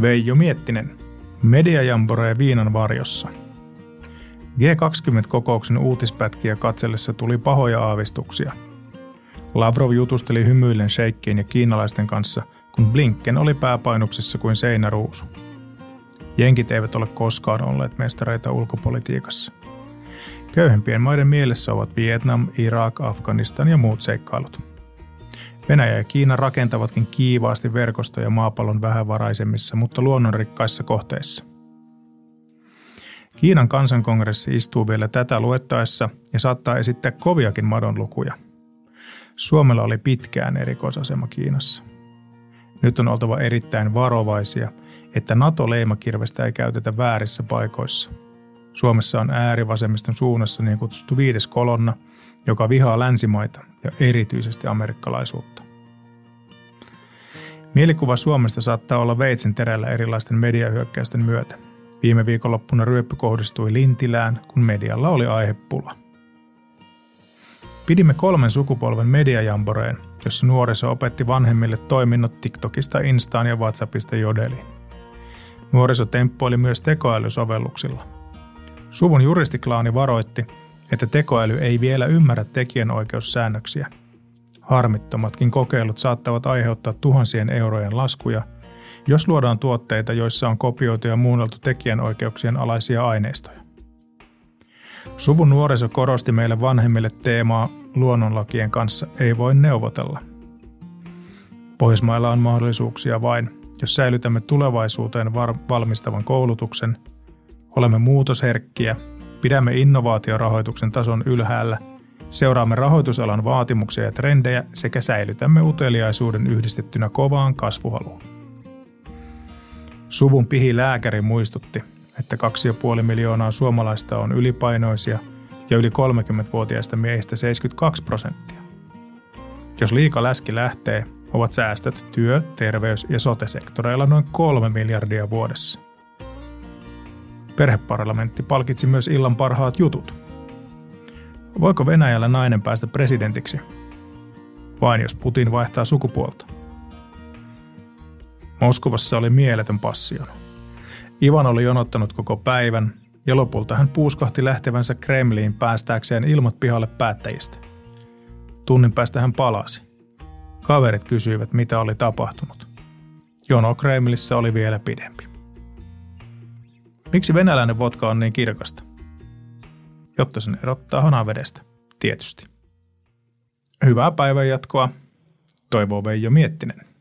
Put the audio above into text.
Veijo Miettinen. Mediajamboree viinan varjossa. G20-kokouksen uutispätkiä katsellessa tuli pahoja aavistuksia. Lavrov jutusteli hymyillen sheikkien ja kiinalaisten kanssa, kun Blinken oli pääpainuksessa kuin seinäruusu. Jenkit eivät ole koskaan olleet mestareita ulkopolitiikassa. Köyhempien maiden mielessä ovat Vietnam, Irak, Afganistan ja muut seikkailut. Venäjä ja Kiina rakentavatkin kiivaasti verkostoja maapallon vähävaraisemmissa, mutta luonnonrikkaissa kohteissa. Kiinan kansankongressi istuu vielä tätä luettaessa ja saattaa esittää koviakin madonlukuja. Suomella oli pitkään erikoisasema Kiinassa. Nyt on oltava erittäin varovaisia, että NATO-leimakirvestä ei käytetä väärissä paikoissa. Suomessa on äärivasemmiston suunnassa niin kutsuttu viides kolonna, joka vihaa länsimaita ja erityisesti amerikkalaisuutta. Mielikuva Suomesta saattaa olla veitsen terällä erilaisten mediahyökkäysten myötä. Viime viikonloppuna ryöppy kohdistui Lintilään, kun medialla oli aihepula. Pidimme kolmen sukupolven mediajamboreen, jossa nuoriso opetti vanhemmille toiminnot TikTokista, Instaan ja WhatsAppista Jodeliin. Nuoriso temppoili myös tekoälysovelluksilla. Suvun juristiklaani varoitti, että tekoäly ei vielä ymmärrä tekijänoikeussäännöksiä. Harmittomatkin kokeilut saattavat aiheuttaa tuhansien eurojen laskuja, jos luodaan tuotteita, joissa on kopioitu ja muunneltu tekijänoikeuksien alaisia aineistoja. Suvun nuoriso korosti meille vanhemmille teemaa luonnonlakien kanssa ei voi neuvotella. Pohjoismailla on mahdollisuuksia vain, jos säilytämme tulevaisuuteen valmistavan koulutuksen, olemme muutosherkkiä, pidämme innovaatiorahoituksen tason ylhäällä, seuraamme rahoitusalan vaatimuksia ja trendejä sekä säilytämme uteliaisuuden yhdistettynä kovaan kasvuhaluun. Suvun pihi lääkäri muistutti, että 2,5 miljoonaa suomalaista on ylipainoisia ja yli 30-vuotiaista miehistä 72 prosenttia. Jos liika läski lähtee, ovat säästöt työ-, terveys- ja sote-sektoreilla noin 3 miljardia vuodessa. Perheparlamentti palkitsi myös illan parhaat jutut. Voiko Venäjällä nainen päästä presidentiksi? Vain jos Putin vaihtaa sukupuolta. Moskovassa oli mieletön passion. Ivan oli jonottanut koko päivän ja lopulta hän puuskahti lähtevänsä Kremliin päästääkseen ilmat pihalle päättäjistä. Tunnin päästä hän palasi. Kaverit kysyivät, mitä oli tapahtunut. Jono Kremlissä oli vielä pidempi. Miksi venäläinen vodka on niin kirkasta? Jotta sen erottaa hanavedestä, tietysti. Hyvää päivänjatkoa, toivoo Veijo Miettinen.